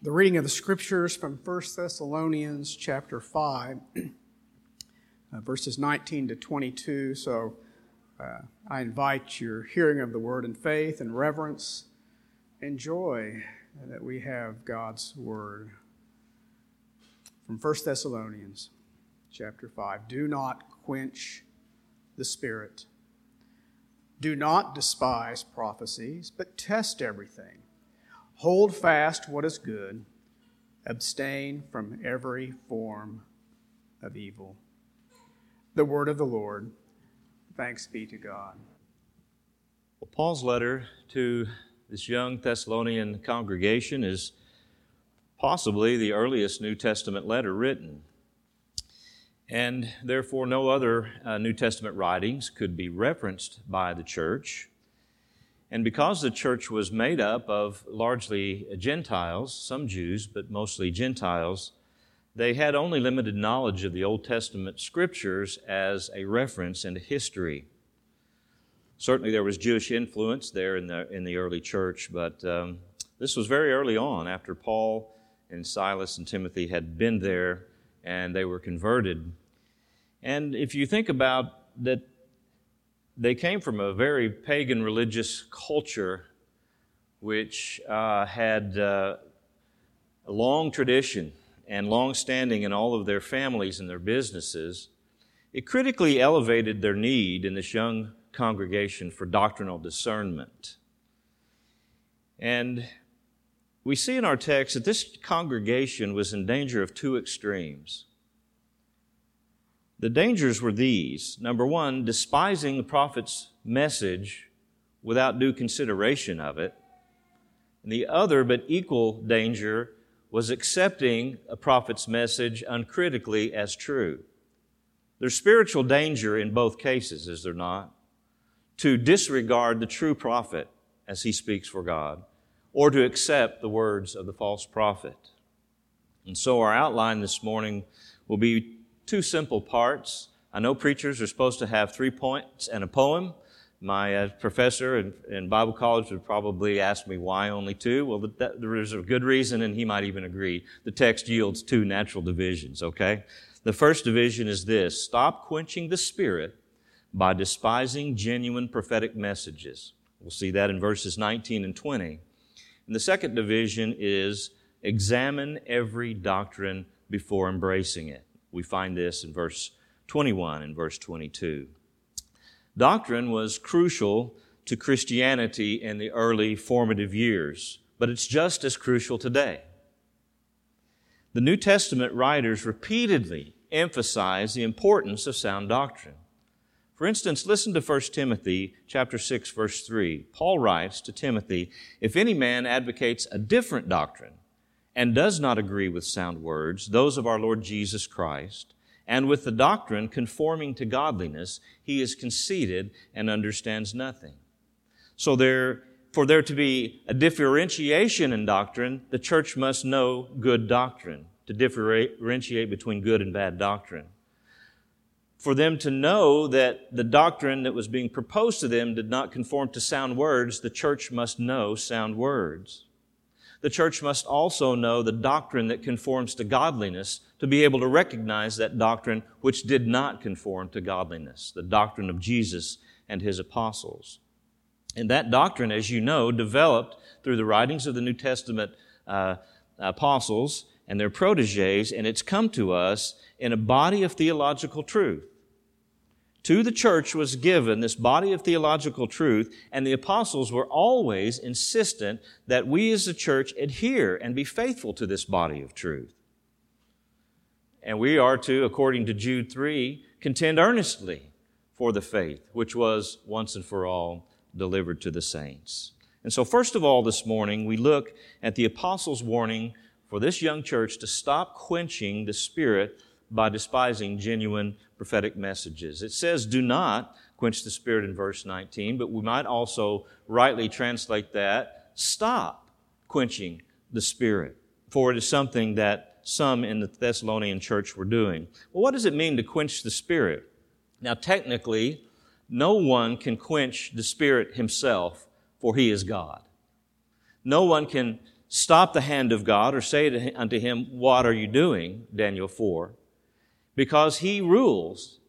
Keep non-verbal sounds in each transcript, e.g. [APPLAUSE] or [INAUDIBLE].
The reading of the scriptures from 1 Thessalonians chapter 5, [CLEARS THROAT] uh, verses 19 to 22. So uh, I invite your hearing of the word in faith and reverence and joy that we have God's word. From 1 Thessalonians chapter 5 Do not quench the spirit. Do not despise prophecies, but test everything Hold fast what is good, abstain from every form of evil. The word of the Lord. Thanks be to God. Well, Paul's letter to this young Thessalonian congregation is possibly the earliest New Testament letter written. And therefore, no other uh, New Testament writings could be referenced by the church. And because the church was made up of largely Gentiles, some Jews, but mostly Gentiles, they had only limited knowledge of the Old Testament scriptures as a reference into history. Certainly, there was Jewish influence there in the, in the early church, but um, this was very early on after Paul and Silas and Timothy had been there and they were converted. And if you think about that they came from a very pagan religious culture which uh, had uh, a long tradition and long standing in all of their families and their businesses. It critically elevated their need in this young congregation for doctrinal discernment. And we see in our text that this congregation was in danger of two extremes. The dangers were these number one, despising the prophet's message without due consideration of it. And the other, but equal danger, was accepting a prophet's message uncritically as true. There's spiritual danger in both cases, is there not? To disregard the true prophet as he speaks for God, or to accept the words of the false prophet. And so our outline this morning will be two simple parts. I know preachers are supposed to have three points and a poem. My uh, professor in, in, Bible college would probably ask me why only two. Well, that, there's a good reason, and he might even agree. The text yields two natural divisions, okay? The first division is this stop quenching the spirit by despising genuine prophetic messages. We'll see that in verses 19 and 20. And the second division is examine every doctrine before embracing it. We find this in verse 21 and verse 22. Doctrine was crucial to Christianity in the early formative years, but it's just as crucial today. The New Testament writers repeatedly emphasize the importance of sound doctrine. For instance, listen to 1 Timothy chapter 6 verse 3. Paul writes to Timothy, "If any man advocates a different doctrine and does not agree with sound words, those of our Lord Jesus Christ, and with the doctrine conforming to godliness, he is conceited and understands nothing. So there, for there to be a differentiation in doctrine, the church must know good doctrine, to differentiate between good and bad doctrine. For them to know that the doctrine that was being proposed to them did not conform to sound words, the church must know sound words. The church must also know the doctrine that conforms to godliness to be able to recognize that doctrine which did not conform to godliness, the doctrine of Jesus and his apostles. And that doctrine, as you know, developed through the writings of the New Testament uh, apostles and their proteges, and it's come to us in a body of theological truth to the church was given this body of theological truth, and the apostles were always insistent that we as a church adhere and be faithful to this body of truth. And we are to, according to Jude 3, contend earnestly for the faith which was once and for all delivered to the saints. And so, first of all, this morning, we look at the apostles' warning for this young church to stop quenching the spirit by despising genuine prophetic messages. It says, do not quench the spirit in verse 19, but we might also rightly translate that, stop quenching the spirit, for it is something that some in the Thessalonian church were doing. Well, what does it mean to quench the spirit? Now, technically, no one can quench the spirit himself, for he is God. No one can stop the hand of God or say unto him, What are you doing? Daniel 4. Because he rules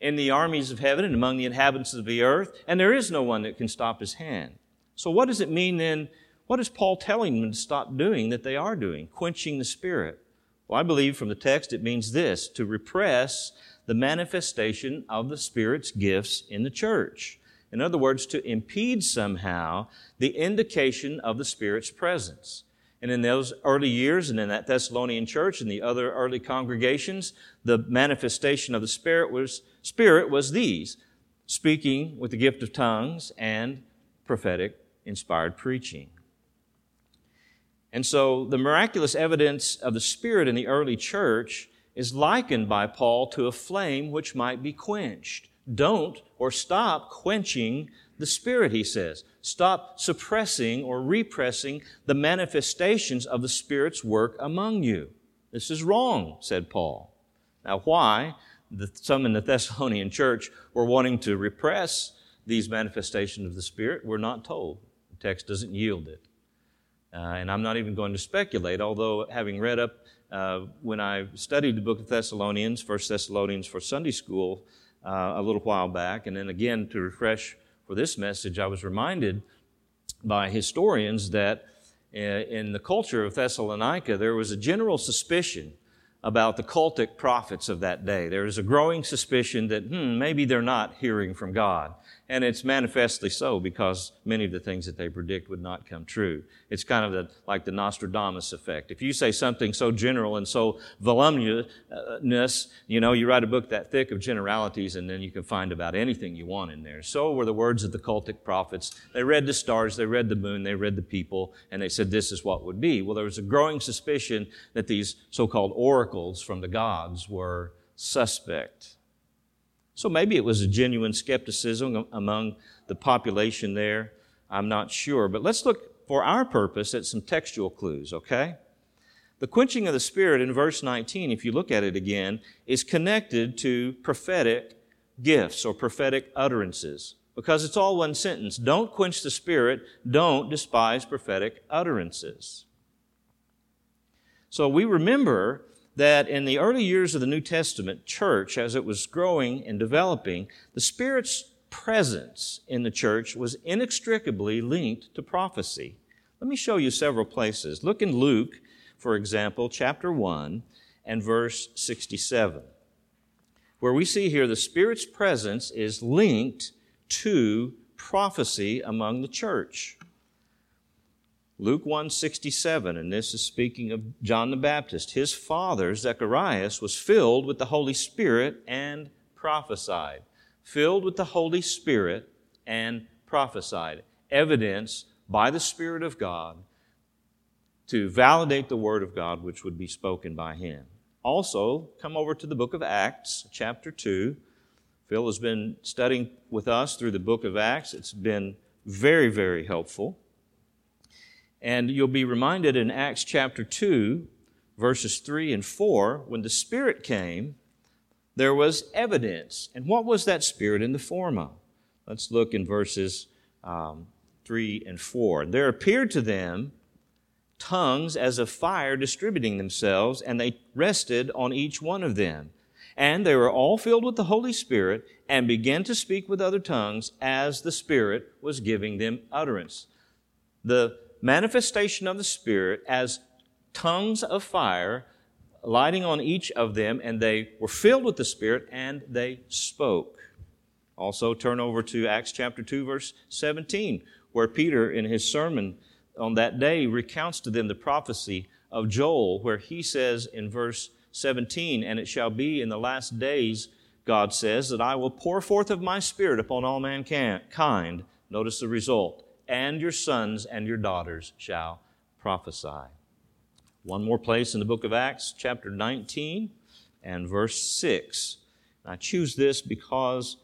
in the armies of heaven and among the inhabitants of the earth, and there is no one that can stop his hand. So, what does it mean then? What is Paul telling them to stop doing that they are doing? Quenching the Spirit. Well, I believe from the text it means this to repress the manifestation of the Spirit's gifts in the church. In other words, to impede somehow the indication of the Spirit's presence. And in those early years, and in that Thessalonian church and the other early congregations, the manifestation of the Spirit was, Spirit was these speaking with the gift of tongues and prophetic inspired preaching. And so the miraculous evidence of the Spirit in the early church is likened by Paul to a flame which might be quenched. Don't or stop quenching the Spirit, he says. Stop suppressing or repressing the manifestations of the Spirit's work among you. This is wrong, said Paul. Now, why the, some in the Thessalonian church were wanting to repress these manifestations of the Spirit, we're not told. The text doesn't yield it. Uh, and I'm not even going to speculate, although having read up uh, when I studied the book of Thessalonians, First Thessalonians for Sunday school, uh, a little while back. And then again, to refresh for this message, I was reminded by historians that uh, in the culture of Thessalonica, there was a general suspicion about the cultic prophets of that day. There is a growing suspicion that, hmm, maybe they're not hearing from God. And it's manifestly so because many of the things that they predict would not come true. It's kind of the, like the Nostradamus effect. If you say something so general and so voluminous, you know, you write a book that thick of generalities and then you can find about anything you want in there. So were the words of the cultic prophets. They read the stars, they read the moon, they read the people, and they said this is what would be. Well, there was a growing suspicion that these so-called oracles from the gods were suspect. So maybe it was a genuine skepticism among the population there. I'm not sure. But let's look for our purpose at some textual clues, okay? The quenching of the Spirit in verse 19, if you look at it again, is connected to prophetic gifts or prophetic utterances because it's all one sentence. Don't quench the Spirit, don't despise prophetic utterances. So we remember that in the early years of the New Testament church, as it was growing and developing, the Spirit's presence in the church was inextricably linked to prophecy. Let me show you several places. Look in Luke, for example, chapter 1 and verse 67, where we see here the Spirit's presence is linked to prophecy among the church. Luke 167, and this is speaking of John the Baptist. His father, Zacharias, was filled with the Holy Spirit and prophesied. Filled with the Holy Spirit and prophesied. Evidence by the Spirit of God to validate the Word of God which would be spoken by him. Also, come over to the book of Acts, chapter 2. Phil has been studying with us through the book of Acts. It's been very, very helpful. And you'll be reminded in Acts chapter 2, verses 3 and 4, when the Spirit came, there was evidence. And what was that Spirit in the form of? Let's look in verses um, 3 and 4. There appeared to them tongues as of fire distributing themselves, and they rested on each one of them. And they were all filled with the Holy Spirit and began to speak with other tongues as the Spirit was giving them utterance. The manifestation of the Spirit as tongues of fire lighting on each of them, and they were filled with the Spirit and they spoke. Also, turn over to Acts chapter 2, verse 17, where Peter, in his sermon on that day, recounts to them the prophecy of Joel, where he says in verse 17, And it shall be in the last days, God says, that I will pour forth of my Spirit upon all mankind. Notice the result and your sons and your daughters shall prophesy. One more place in the book of Acts, chapter 19 and verse 6. I choose this because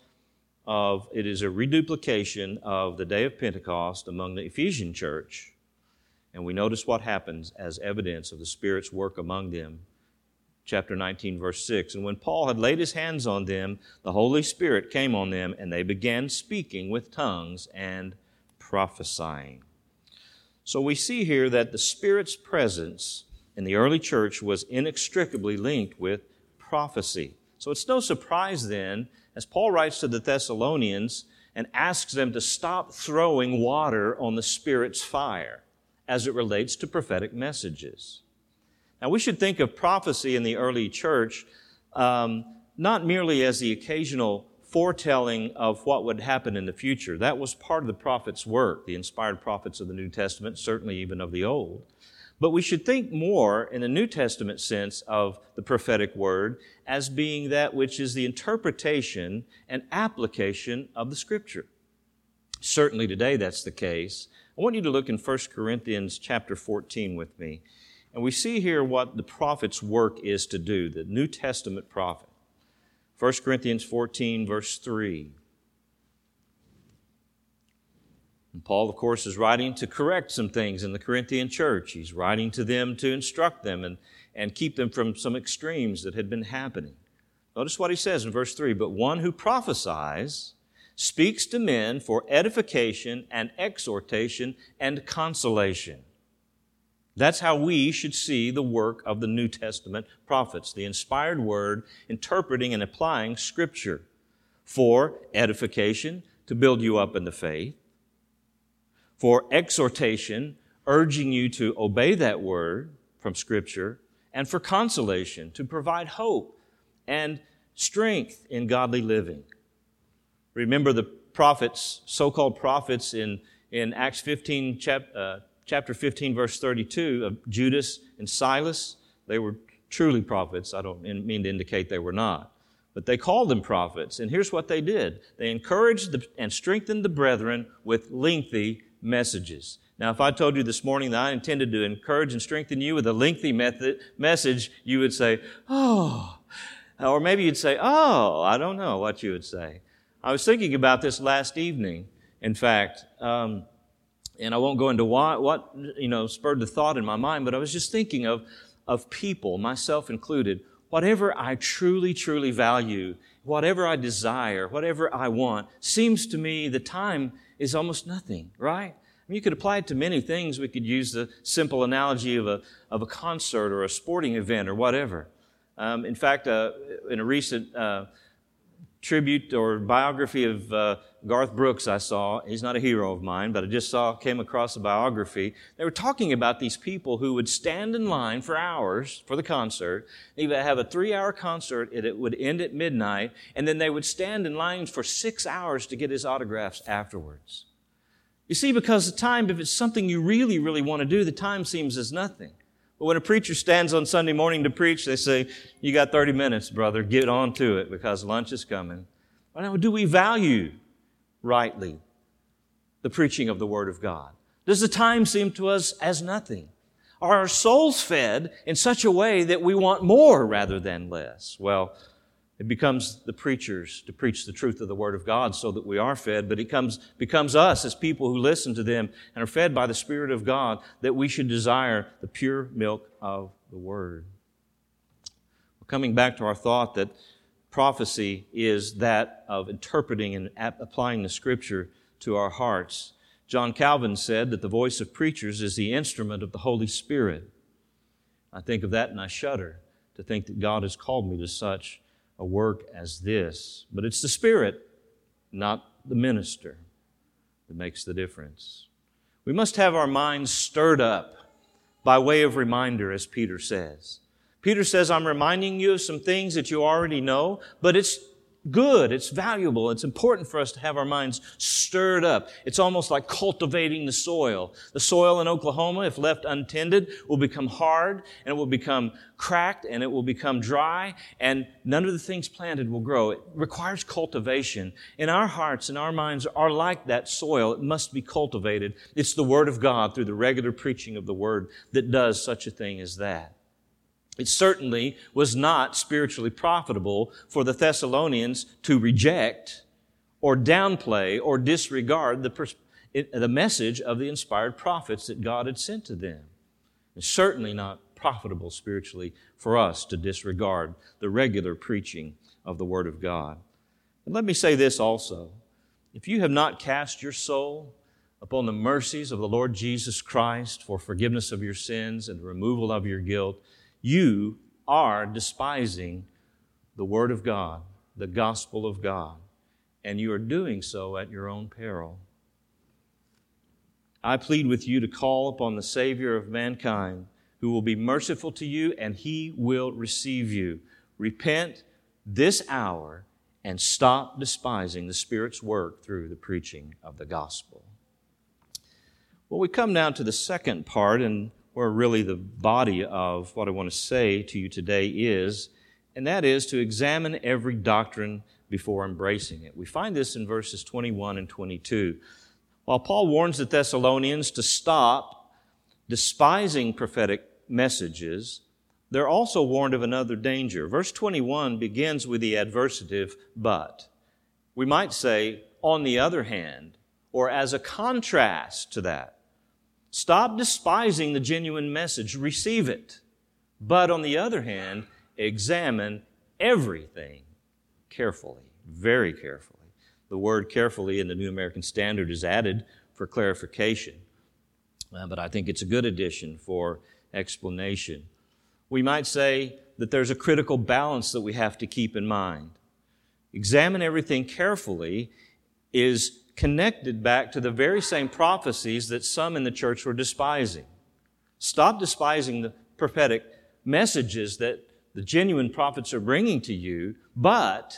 of it is a reduplication of the day of Pentecost among the Ephesian church. And we notice what happens as evidence of the Spirit's work among them. Chapter 19, verse 6. And when Paul had laid his hands on them, the Holy Spirit came on them, and they began speaking with tongues and prophesying. So we see here that the Spirit's presence in the early church was inextricably linked with prophecy. So it's no surprise then, as Paul writes to the Thessalonians and asks them to stop throwing water on the Spirit's fire as it relates to prophetic messages. Now, we should think of prophecy in the early church um, not merely as the occasional foretelling of what would happen in the future. That was part of the prophet's work, the inspired prophets of the New Testament, certainly even of the Old. But we should think more in the New Testament sense of the prophetic word as being that which is the interpretation and application of the scripture. Certainly today that's the case. I want you to look in 1 Corinthians chapter 14 with me. And we see here what the prophet's work is to do, the New Testament prophet. 1 Corinthians 14, verse 3. And Paul, of course, is writing to correct some things in the Corinthian church. He's writing to them to instruct them and, and keep them from some extremes that had been happening. Notice what he says in verse 3 But one who prophesies speaks to men for edification and exhortation and consolation. That's how we should see the work of the New Testament prophets, the inspired word interpreting and applying Scripture for edification, to build you up in the faith, for exhortation, urging you to obey that word from Scripture, and for consolation, to provide hope and strength in godly living. Remember the prophets, so called prophets in, in Acts 15, chap, uh, chapter 15, verse 32 of Judas and Silas. They were truly prophets. I don't mean to indicate they were not. But they called them prophets. And here's what they did they encouraged and strengthened the brethren with lengthy messages. Now, if I told you this morning that I intended to encourage and strengthen you with a lengthy method, message, you would say, oh. Or maybe you'd say, oh, I don't know what you would say. I was thinking about this last evening, in fact, um, and I won't go into why, what, you know, spurred the thought in my mind, but I was just thinking of, of people, myself included, whatever I truly, truly value, whatever I desire, whatever I want, seems to me the time is almost nothing, right? You could apply it to many things. We could use the simple analogy of a, of a concert or a sporting event or whatever. Um, in fact, uh, in a recent uh, tribute or biography of uh, Garth Brooks I saw. He's not a hero of mine, but I just saw, came across a biography. They were talking about these people who would stand in line for hours for the concert. They would have a three hour concert, and it would end at midnight, and then they would stand in line for six hours to get his autographs afterwards. You see, because the time, if it's something you really, really want to do, the time seems as nothing. But when a preacher stands on Sunday morning to preach, they say, You got 30 minutes, brother. Get on to it because lunch is coming. Now, do we value rightly the preaching of the Word of God? Does the time seem to us as nothing? Are our souls fed in such a way that we want more rather than less? Well, it becomes the preachers to preach the truth of the Word of God so that we are fed, but it comes, becomes us as people who listen to them and are fed by the Spirit of God that we should desire the pure milk of the Word. We're coming back to our thought that prophecy is that of interpreting and applying the Scripture to our hearts. John Calvin said that the voice of preachers is the instrument of the Holy Spirit. I think of that and I shudder to think that God has called me to such a work as this. But it's the Spirit, not the minister, that makes the difference. We must have our minds stirred up by way of reminder, as Peter says. Peter says, I'm reminding you of some things that you already know, but it's good, it's valuable, it's important for us to have our minds stirred up. It's almost like cultivating the soil. The soil in Oklahoma, if left untended, will become hard and it will become cracked and it will become dry and none of the things planted will grow. It requires cultivation. And our hearts and our minds are like that soil. It must be cultivated. It's the Word of God through the regular preaching of the Word that does such a thing as that. It certainly was not spiritually profitable for the Thessalonians to reject or downplay or disregard the, pers- the message of the inspired prophets that God had sent to them. It's certainly not profitable spiritually for us to disregard the regular preaching of the Word of God. And let me say this also. If you have not cast your soul upon the mercies of the Lord Jesus Christ for forgiveness of your sins and the removal of your guilt, you are despising the Word of God, the gospel of God, and you are doing so at your own peril. I plead with you to call upon the Savior of mankind, who will be merciful to you and he will receive you. Repent this hour and stop despising the Spirit's work through the preaching of the gospel. Well, we come now to the second part, and where really the body of what I want to say to you today is, and that is to examine every doctrine before embracing it. We find this in verses 21 and 22. While Paul warns the Thessalonians to stop despising prophetic messages, they're also warned of another danger. Verse 21 begins with the adversative, but. We might say, on the other hand, or as a contrast to that. Stop despising the genuine message, receive it. But on the other hand, examine everything carefully, very carefully. The word carefully in the New American Standard is added for clarification, uh, but I think it's a good addition for explanation we might say that there's a critical balance that we have to keep in mind. Examine everything carefully is connected back to the very same prophecies that some in the church were despising. Stop despising the prophetic messages that the genuine prophets are bringing to you, but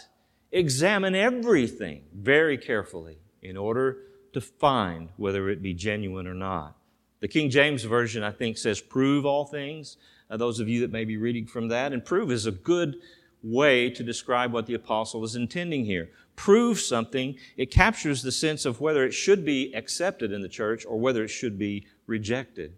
examine everything very carefully in order to find whether it be genuine or not. The King James Version, I think, says, prove all things uh, those of you that may be reading from that. And prove is a good way to describe what the apostle is intending here. Prove something, it captures the sense of whether it should be accepted in the church or whether it should be rejected.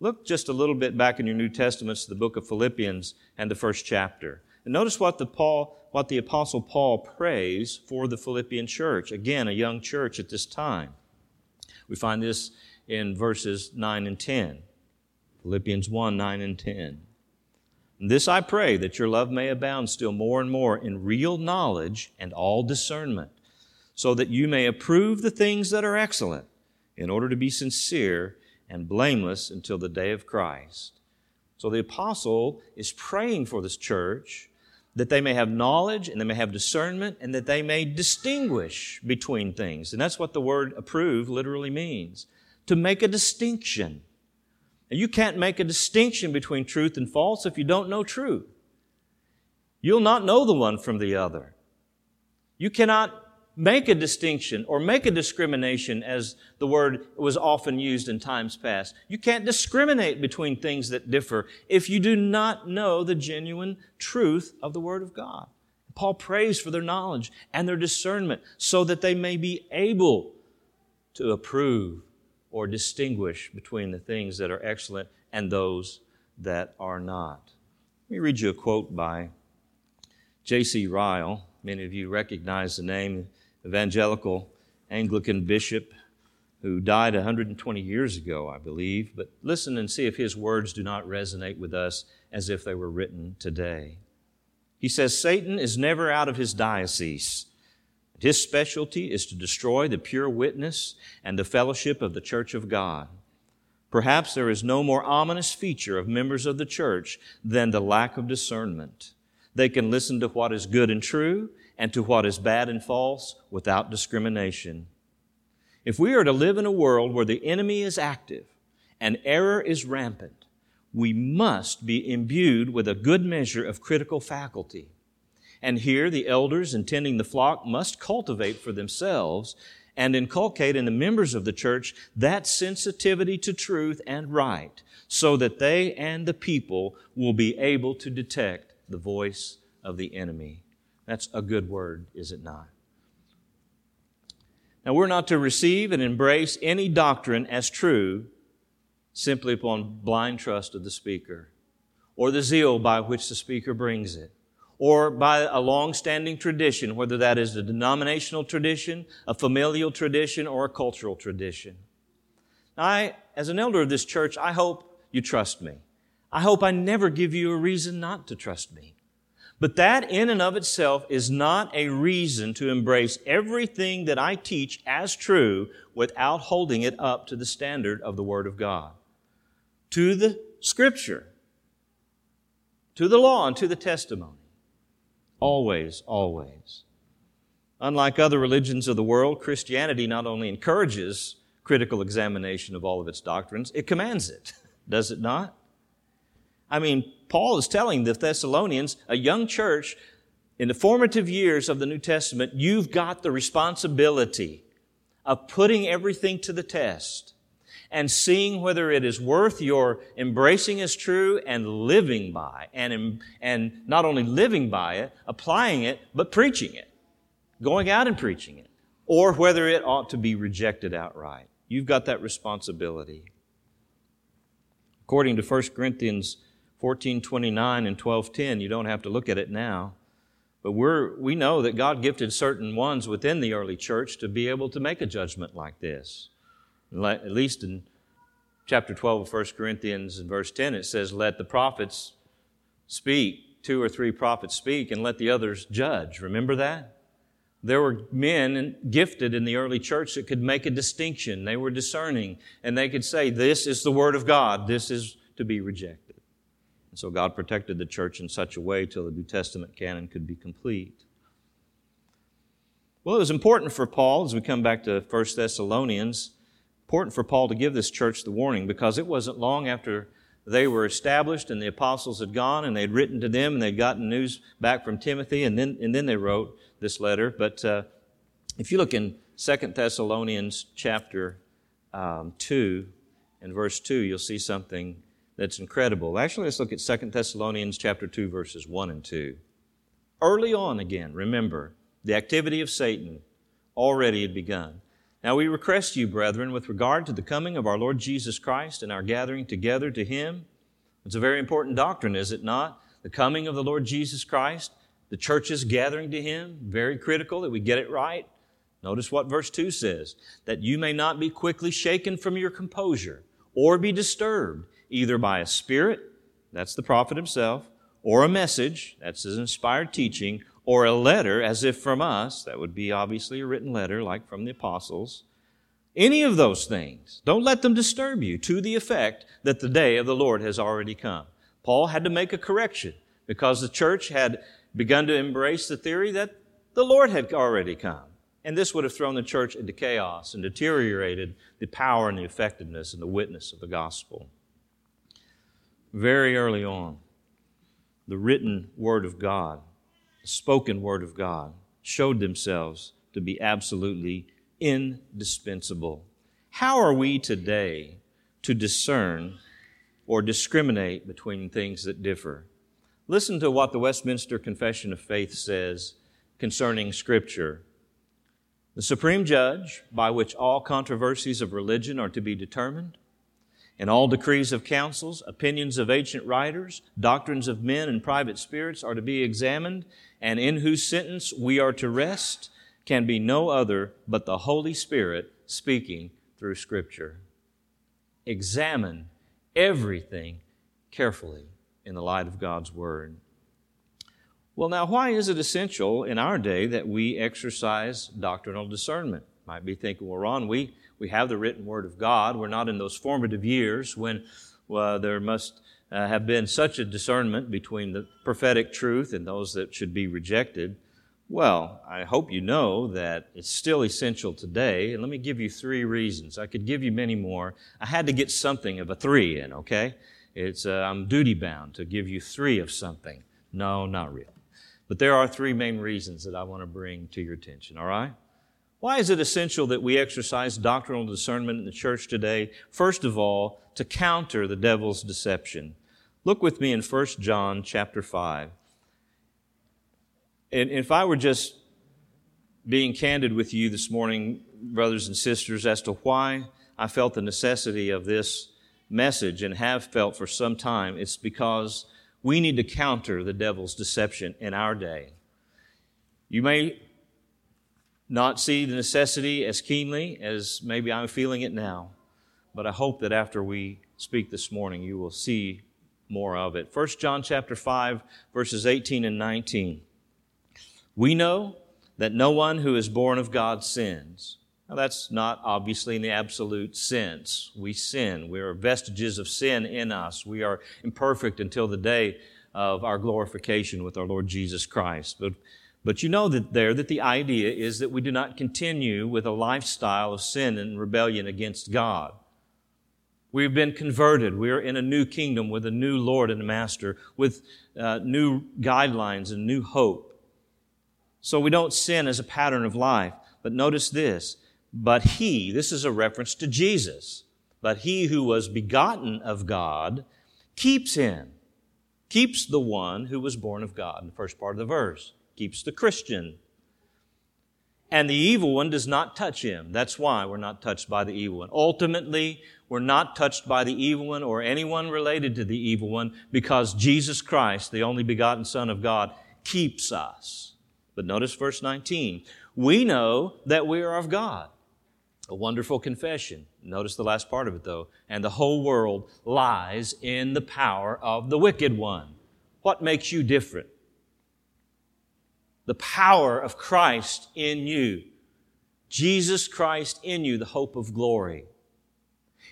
Look just a little bit back in your New Testaments to the book of Philippians and the first chapter. And notice what the Paul, what the apostle Paul prays for the Philippian church. Again, a young church at this time. We find this in verses 9 and 10. Philippians 1 9 and 10. This I pray, that your love may abound still more and more in real knowledge and all discernment, so that you may approve the things that are excellent, in order to be sincere and blameless until the day of Christ. So the apostle is praying for this church that they may have knowledge and they may have discernment and that they may distinguish between things. And that's what the word approve literally means to make a distinction. You can't make a distinction between truth and false if you don't know truth. You'll not know the one from the other. You cannot make a distinction or make a discrimination as the word was often used in times past. You can't discriminate between things that differ if you do not know the genuine truth of the Word of God. Paul prays for their knowledge and their discernment so that they may be able to approve or distinguish between the things that are excellent and those that are not. Let me read you a quote by J.C. Ryle. Many of you recognize the name, evangelical Anglican bishop who died 120 years ago, I believe. But listen and see if his words do not resonate with us as if they were written today. He says, Satan is never out of his diocese. His specialty is to destroy the pure witness and the fellowship of the church of God. Perhaps there is no more ominous feature of members of the church than the lack of discernment. They can listen to what is good and true and to what is bad and false without discrimination. If we are to live in a world where the enemy is active and error is rampant, we must be imbued with a good measure of critical faculty. And here, the elders intending the flock must cultivate for themselves and inculcate in the members of the church that sensitivity to truth and right so that they and the people will be able to detect the voice of the enemy. That's a good word, is it not? Now, we're not to receive and embrace any doctrine as true simply upon blind trust of the speaker or the zeal by which the speaker brings it or by a long-standing tradition, whether that is a denominational tradition, a familial tradition, or a cultural tradition. I, as an elder of this church, I hope you trust me. I hope I never give you a reason not to trust me. But that in and of itself is not a reason to embrace everything that I teach as true without holding it up to the standard of the Word of God, to the Scripture, to the law, and to the testimony. Always, always. Unlike other religions of the world, Christianity not only encourages critical examination of all of its doctrines, it commands it, [LAUGHS] does it not? I mean, Paul is telling the Thessalonians, a young church, in the formative years of the New Testament, you've got the responsibility of putting everything to the test and seeing whether it is worth your embracing as true and living by, and, and not only living by it, applying it, but preaching it, going out and preaching it, or whether it ought to be rejected outright. You've got that responsibility. According to 1 Corinthians 1429 and 1210, you don't have to look at it now. But we're, we know that God gifted certain ones within the early church to be able to make a judgment like this. At least in chapter 12 of 1 Corinthians and verse 10, it says, Let the prophets speak, two or three prophets speak, and let the others judge. Remember that? There were men gifted in the early church that could make a distinction. They were discerning, and they could say, This is the Word of God, this is to be rejected. And so God protected the church in such a way till the New Testament canon could be complete. Well, it was important for Paul, as we come back to 1 Thessalonians, important for Paul to give this church the warning because it wasn't long after they were established and the apostles had gone and they'd written to them and they'd gotten news back from Timothy and then, and then they wrote this letter. But uh, if you look in 2 Thessalonians chapter um, 2 and verse 2, you'll see something that's incredible. Actually, let's look at 2 Thessalonians chapter 2 verses 1 and 2. Early on again, remember, the activity of Satan already had begun. Now we request you, brethren, with regard to the coming of our Lord Jesus Christ and our gathering together to Him. It's a very important doctrine, is it not? The coming of the Lord Jesus Christ, the church's gathering to Him, very critical that we get it right. Notice what verse 2 says, that you may not be quickly shaken from your composure or be disturbed either by a spirit, that's the prophet himself, or a message, that's his inspired teaching, or a letter as if from us, that would be obviously a written letter like from the apostles. Any of those things, don't let them disturb you to the effect that the day of the Lord has already come. Paul had to make a correction because the church had begun to embrace the theory that the Lord had already come. And this would have thrown the church into chaos and deteriorated the power and the effectiveness and the witness of the gospel very early on, the written Word of God, spoken Word of God, showed themselves to be absolutely indispensable. How are we today to discern or discriminate between things that differ? Listen to what the Westminster Confession of Faith says concerning Scripture. The supreme judge by which all controversies of religion are to be determined and all decrees of councils, opinions of ancient writers, doctrines of men and private spirits are to be examined, and in whose sentence we are to rest can be no other but the Holy Spirit speaking through Scripture. Examine everything carefully in the light of God's Word. Well, now, why is it essential in our day that we exercise doctrinal discernment? Might be thinking, well, Ron, we we have the written word of God. We're not in those formative years when well, there must uh, have been such a discernment between the prophetic truth and those that should be rejected. Well, I hope you know that it's still essential today. And let me give you three reasons. I could give you many more. I had to get something of a three in, okay? It's, uh, I'm duty bound to give you three of something. No, not really. But there are three main reasons that I want to bring to your attention, all right? Why is it essential that we exercise doctrinal discernment in the church today? First of all, to counter the devil's deception. Look with me in 1 John chapter 5. And if I were just being candid with you this morning, brothers and sisters, as to why I felt the necessity of this message and have felt for some time, it's because we need to counter the devil's deception in our day. You may not see the necessity as keenly as maybe I'm feeling it now. But I hope that after we speak this morning, you will see more of it. 1 John chapter 5 verses 18 and 19. We know that no one who is born of God sins. Now that's not obviously in the absolute sense. We sin. We are vestiges of sin in us. We are imperfect until the day of our glorification with our Lord Jesus Christ. But but you know that there that the idea is that we do not continue with a lifestyle of sin and rebellion against God. We've been converted. We are in a new kingdom with a new Lord and Master, with uh, new guidelines and new hope. So we don't sin as a pattern of life. But notice this. But he, this is a reference to Jesus, but he who was begotten of God keeps him, keeps the one who was born of God, in the first part of the verse, keeps the Christian and the evil one does not touch him. That's why we're not touched by the evil one. Ultimately, we're not touched by the evil one or anyone related to the evil one because Jesus Christ, the only begotten Son of God, keeps us. But notice verse 19. We know that we are of God. A wonderful confession. Notice the last part of it though. And the whole world lies in the power of the wicked one. What makes you different? The power of Christ in you. Jesus Christ in you, the hope of glory.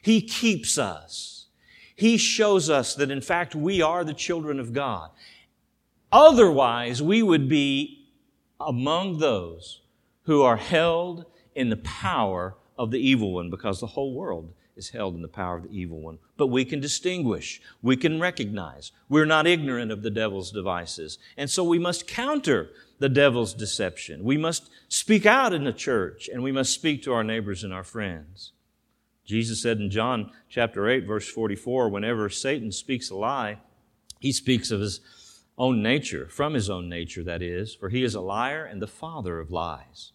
He keeps us. He shows us that in fact we are the children of God. Otherwise, we would be among those who are held in the power of the evil one because the whole world is held in the power of the evil one. But we can distinguish, we can recognize. We're not ignorant of the devil's devices. And so we must counter the devil's deception. We must speak out in the church and we must speak to our neighbors and our friends. Jesus said in John chapter 8 verse 44, whenever Satan speaks a lie, he speaks of his own nature, from his own nature that is, for he is a liar and the father of lies.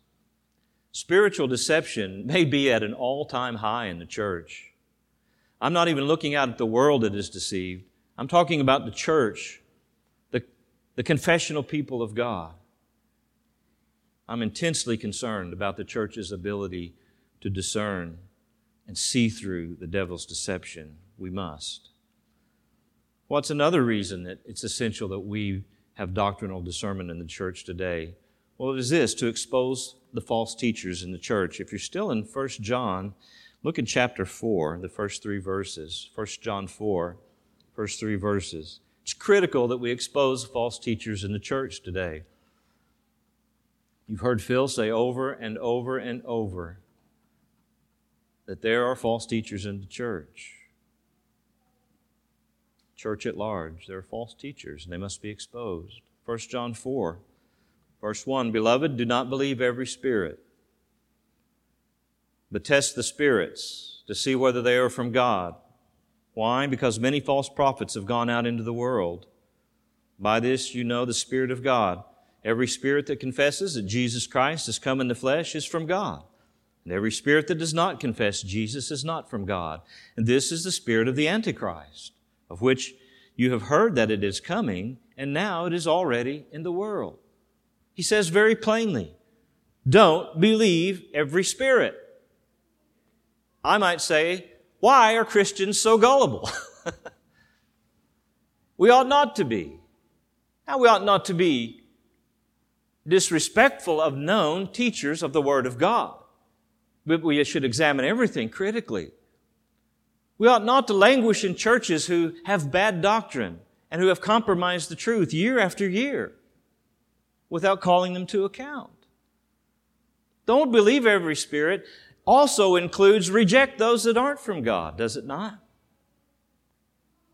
Spiritual deception [LAUGHS] may be at an all-time high in the church. I'm not even looking out at the world that is deceived. I'm talking about the church, the, the confessional people of God. I'm intensely concerned about the church's ability to discern and see through the devil's deception. We must. What's another reason that it's essential that we have doctrinal discernment in the church today? Well, it is this to expose the false teachers in the church. If you're still in 1 John, look in chapter 4, the first three verses. 1 John 4, first three verses. It's critical that we expose false teachers in the church today. You've heard Phil say over and over and over that there are false teachers in the church. Church at large, there are false teachers and they must be exposed. 1 John 4, verse 1 Beloved, do not believe every spirit, but test the spirits to see whether they are from God. Why? Because many false prophets have gone out into the world. By this you know the Spirit of God. Every spirit that confesses that Jesus Christ has come in the flesh is from God. And every spirit that does not confess Jesus is not from God. And this is the spirit of the Antichrist, of which you have heard that it is coming, and now it is already in the world. He says very plainly, don't believe every spirit. I might say, why are Christians so gullible? [LAUGHS] we ought not to be. Now, we ought not to be disrespectful of known teachers of the Word of God. But we should examine everything critically. We ought not to languish in churches who have bad doctrine and who have compromised the truth year after year without calling them to account. Don't believe every spirit also includes reject those that aren't from God, does it not?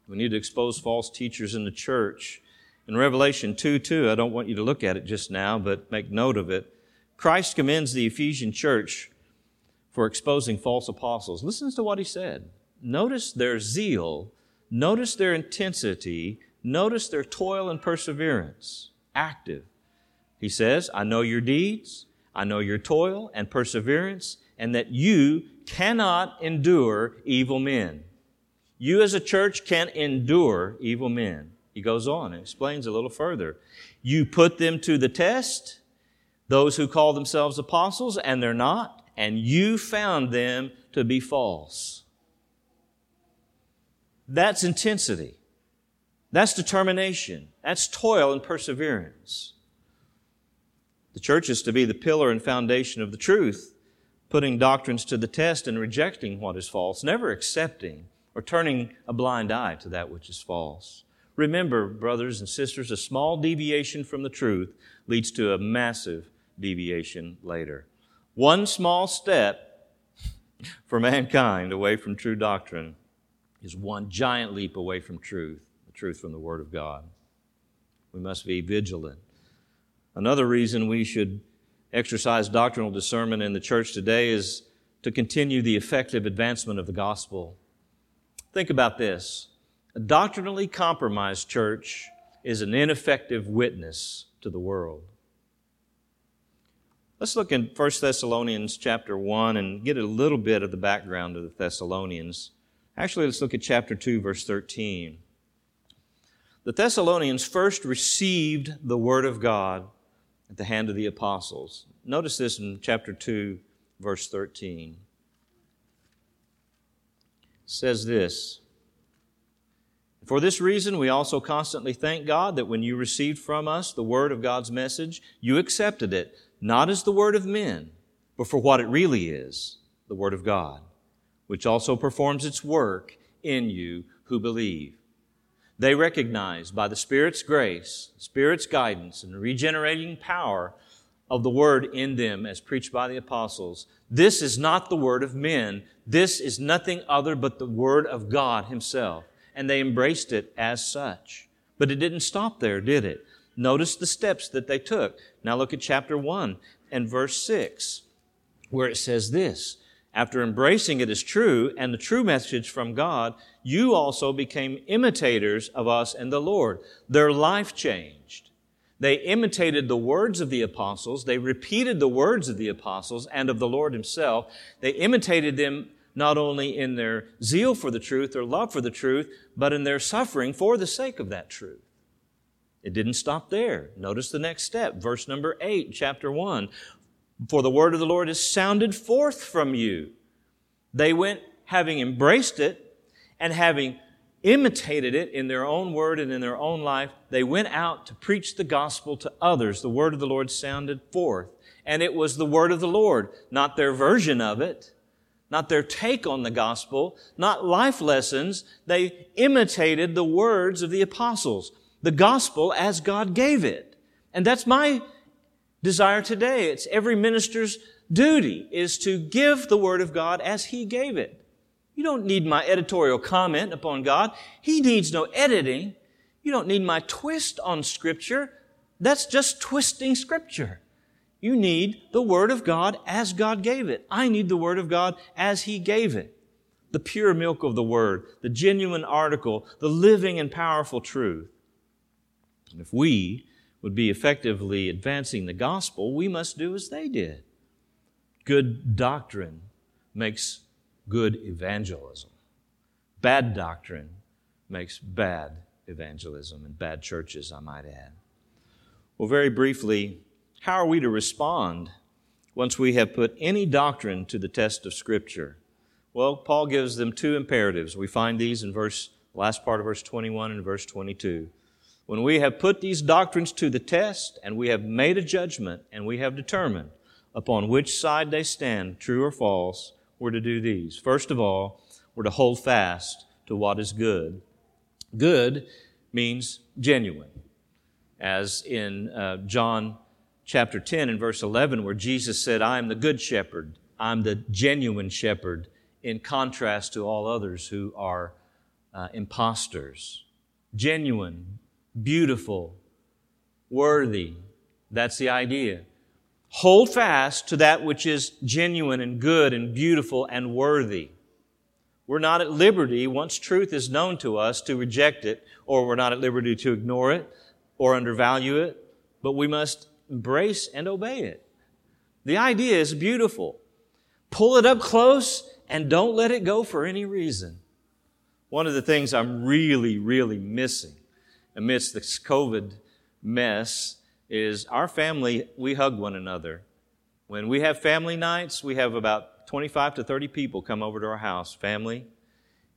We need to expose false teachers in the church in Revelation 2 2, I don't want you to look at it just now, but make note of it. Christ commends the Ephesian church for exposing false apostles. Listen to what he said. Notice their zeal, notice their intensity, notice their toil and perseverance. Active. He says, I know your deeds, I know your toil and perseverance, and that you cannot endure evil men. You as a church can't endure evil men. He goes on and explains a little further. You put them to the test, those who call themselves apostles, and they're not, and you found them to be false. That's intensity. That's determination. That's toil and perseverance. The church is to be the pillar and foundation of the truth, putting doctrines to the test and rejecting what is false, never accepting or turning a blind eye to that which is false. Remember, brothers and sisters, a small deviation from the truth leads to a massive deviation later. One small step for mankind away from true doctrine is one giant leap away from truth, the truth from the Word of God. We must be vigilant. Another reason we should exercise doctrinal discernment in the church today is to continue the effective advancement of the gospel. Think about this. A doctrinally compromised church is an ineffective witness to the world. Let's look in 1 Thessalonians chapter 1 and get a little bit of the background of the Thessalonians. Actually, let's look at chapter 2, verse 13. The Thessalonians first received the Word of God at the hand of the apostles. Notice this in chapter 2, verse 13. It says this For this reason, we also constantly thank God that when you received from us the Word of God's message, you accepted it, not as the Word of men, but for what it really is the Word of God which also performs its work in you who believe. They recognize by the Spirit's grace, Spirit's guidance, and the regenerating power of the Word in them as preached by the apostles. This is not the Word of men. This is nothing other but the Word of God Himself. And they embraced it as such. But it didn't stop there, did it? Notice the steps that they took. Now look at chapter 1 and verse 6, where it says this after embracing it as true and the true message from God, you also became imitators of us and the Lord. Their life changed. They imitated the words of the apostles. They repeated the words of the apostles and of the Lord Himself. They imitated them not only in their zeal for the truth, their love for the truth, but in their suffering for the sake of that truth. It didn't stop there. Notice the next step, verse number 8, chapter 1. For the word of the Lord is sounded forth from you. They went, having embraced it and having imitated it in their own word and in their own life, they went out to preach the gospel to others. The word of the Lord sounded forth. And it was the word of the Lord, not their version of it, not their take on the gospel, not life lessons. They imitated the words of the apostles, the gospel as God gave it. And that's my desire today. It's every minister's duty is to give the Word of God as He gave it. You don't need my editorial comment upon God. He needs no editing. You don't need my twist on Scripture. That's just twisting Scripture. You need the Word of God as God gave it. I need the Word of God as He gave it. The pure milk of the Word, the genuine article, the living and powerful truth. And if we would be effectively advancing the gospel, we must do as they did. Good doctrine makes good evangelism. Bad doctrine makes bad evangelism and bad churches, I might add. Well, very briefly, how are we to respond once we have put any doctrine to the test of Scripture? Well, Paul gives them two imperatives. We find these in verse last part of verse 21 and verse 22. When we have put these doctrines to the test and we have made a judgment and we have determined upon which side they stand, true or false, we're to do these. First of all, we're to hold fast to what is good. Good means genuine. As in uh, John chapter 10 and verse 11, where Jesus said, I am the good shepherd, I'm the genuine shepherd, in contrast to all others who are uh, impostors. Genuine, beautiful, worthy. That's the idea. Hold fast to that which is genuine and good and beautiful and worthy. We're not at liberty, once truth is known to us, to reject it, or we're not at liberty to ignore it or undervalue it, but we must embrace and obey it. The idea is beautiful. Pull it up close and don't let it go for any reason. One of the things I'm really, really missing amidst this COVID mess is our family, we hug one another. When we have family nights, we have about 25 to 30 people come over to our house, family,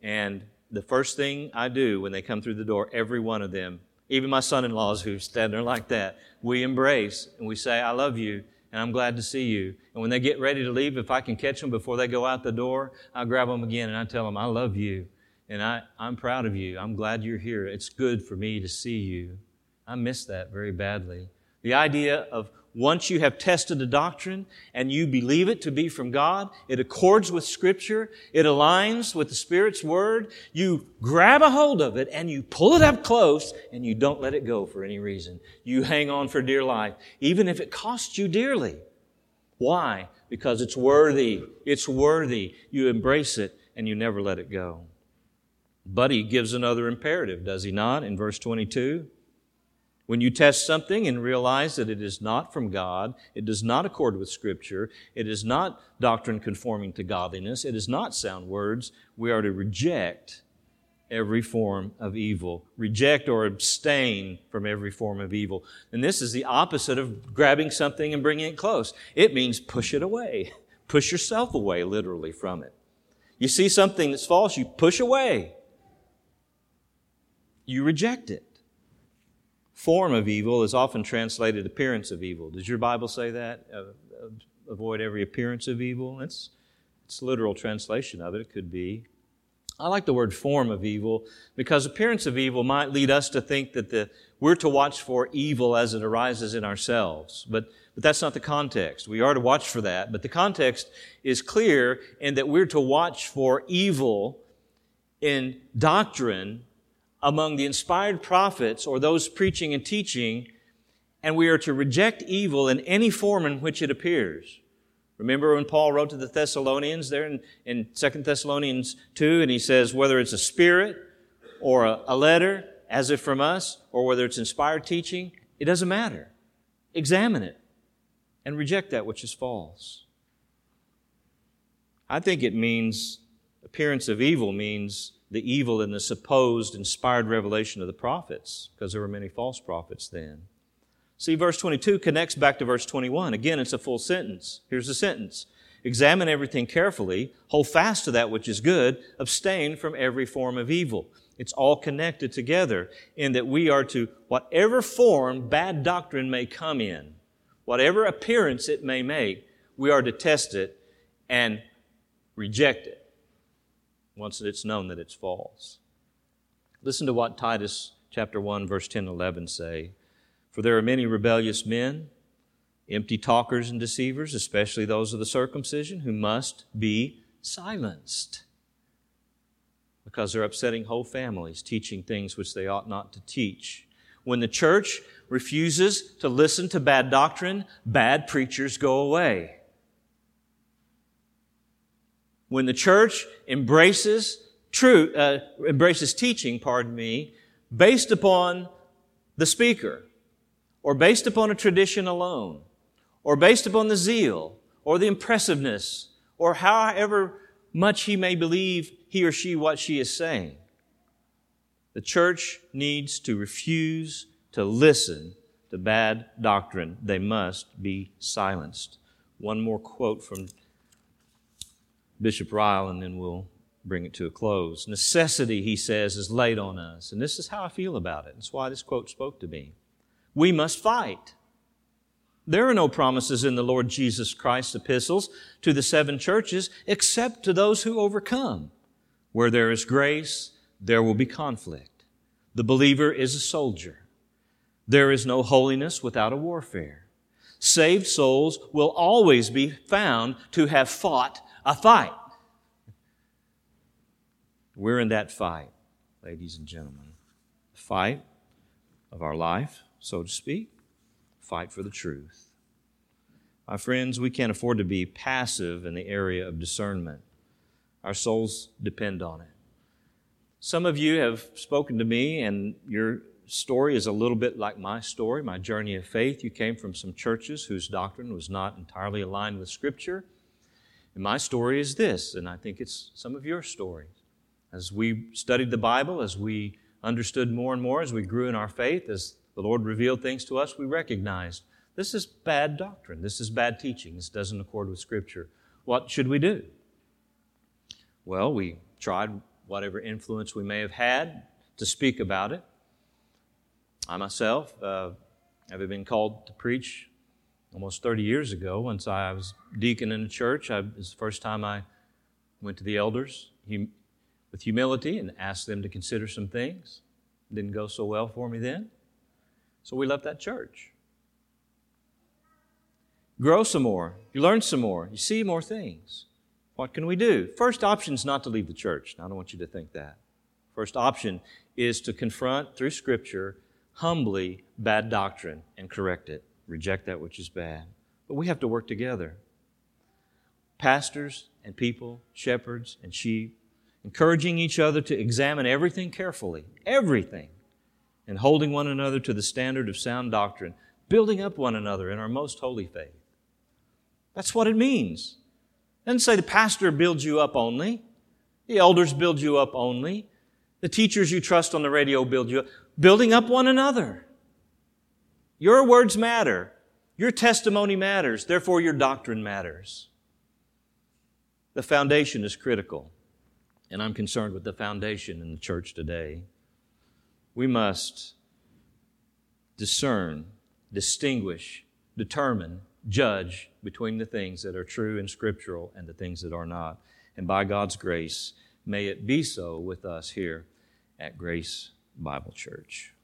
and the first thing I do when they come through the door, every one of them, even my son in laws who stand there like that, we embrace and we say, I love you and I'm glad to see you. And when they get ready to leave, if I can catch them before they go out the door, I grab them again and I tell them, I love you and I, I'm proud of you. I'm glad you're here. It's good for me to see you. I miss that very badly. The idea of once you have tested a doctrine and you believe it to be from God, it accords with Scripture, it aligns with the Spirit's Word, you grab a hold of it and you pull it up close and you don't let it go for any reason. You hang on for dear life, even if it costs you dearly. Why? Because it's worthy. It's worthy. You embrace it and you never let it go. But he gives another imperative, does he not, in verse 22? When you test something and realize that it is not from God, it does not accord with Scripture, it is not doctrine conforming to godliness, it is not sound words, we are to reject every form of evil. Reject or abstain from every form of evil. And this is the opposite of grabbing something and bringing it close. It means push it away. Push yourself away, literally, from it. You see something that's false, you push away. You reject it form of evil is often translated appearance of evil. Does your Bible say that? Uh, uh, avoid every appearance of evil? It's, it's literal translation of it. It could be. I like the word form of evil because appearance of evil might lead us to think that the, we're to watch for evil as it arises in ourselves. But, but that's not the context. We are to watch for that. But the context is clear in that we're to watch for evil in doctrine among the inspired prophets or those preaching and teaching, and we are to reject evil in any form in which it appears. Remember when Paul wrote to the Thessalonians there in, in 2 Thessalonians 2, and he says, whether it's a spirit or a, a letter, as if from us, or whether it's inspired teaching, it doesn't matter. Examine it and reject that which is false. I think it means appearance of evil means the evil in the supposed inspired revelation of the prophets, because there were many false prophets then. See, verse 22 connects back to verse 21. Again, it's a full sentence. Here's the sentence. Examine everything carefully, hold fast to that which is good, abstain from every form of evil. It's all connected together in that we are to, whatever form bad doctrine may come in, whatever appearance it may make, we are to test it and reject it once it's known that it's false. Listen to what Titus chapter 1 verse 10 and 11 say. For there are many rebellious men, empty talkers and deceivers, especially those of the circumcision, who must be silenced because they're upsetting whole families, teaching things which they ought not to teach. When the church refuses to listen to bad doctrine, bad preachers go away. When the church embraces truth, uh, embraces teaching, pardon me, based upon the speaker, or based upon a tradition alone, or based upon the zeal, or the impressiveness, or however much he may believe he or she what she is saying. The church needs to refuse to listen to bad doctrine. They must be silenced. One more quote from Bishop Ryle, and then we'll bring it to a close. Necessity, he says, is laid on us. And this is how I feel about it. That's why this quote spoke to me. We must fight. There are no promises in the Lord Jesus Christ's epistles to the seven churches except to those who overcome. Where there is grace, there will be conflict. The believer is a soldier. There is no holiness without a warfare. Saved souls will always be found to have fought a fight. We're in that fight, ladies and gentlemen. The fight of our life, so to speak. Fight for the truth. My friends, we can't afford to be passive in the area of discernment. Our souls depend on it. Some of you have spoken to me, and your story is a little bit like my story, my journey of faith. You came from some churches whose doctrine was not entirely aligned with Scripture. And my story is this, and I think it's some of your stories. As we studied the Bible, as we understood more and more, as we grew in our faith, as the Lord revealed things to us, we recognized this is bad doctrine. This is bad teaching. This doesn't accord with Scripture. What should we do? Well, we tried whatever influence we may have had to speak about it. I myself, uh, having been called to preach almost 30 years ago, once I was deacon in a church, I, it was the first time I went to the elders hum, with humility and asked them to consider some things. Didn't go so well for me then. So we left that church. Grow some more. You learn some more. You see more things. What can we do? First option is not to leave the church. Now, I don't want you to think that. First option is to confront through Scripture humbly bad doctrine and correct it. Reject that which is bad. But we have to work together. Pastors and people, shepherds and sheep, encouraging each other to examine everything carefully, everything, and holding one another to the standard of sound doctrine, building up one another in our most holy faith. That's what it means. It doesn't say the pastor builds you up only, the elders build you up only, the teachers you trust on the radio build you up. Building up one another. Your words matter. Your testimony matters. Therefore, your doctrine matters. The foundation is critical. And I'm concerned with the foundation in the church today. We must discern, distinguish, determine, judge between the things that are true and scriptural and the things that are not. And by God's grace, may it be so with us here at Grace Bible Church.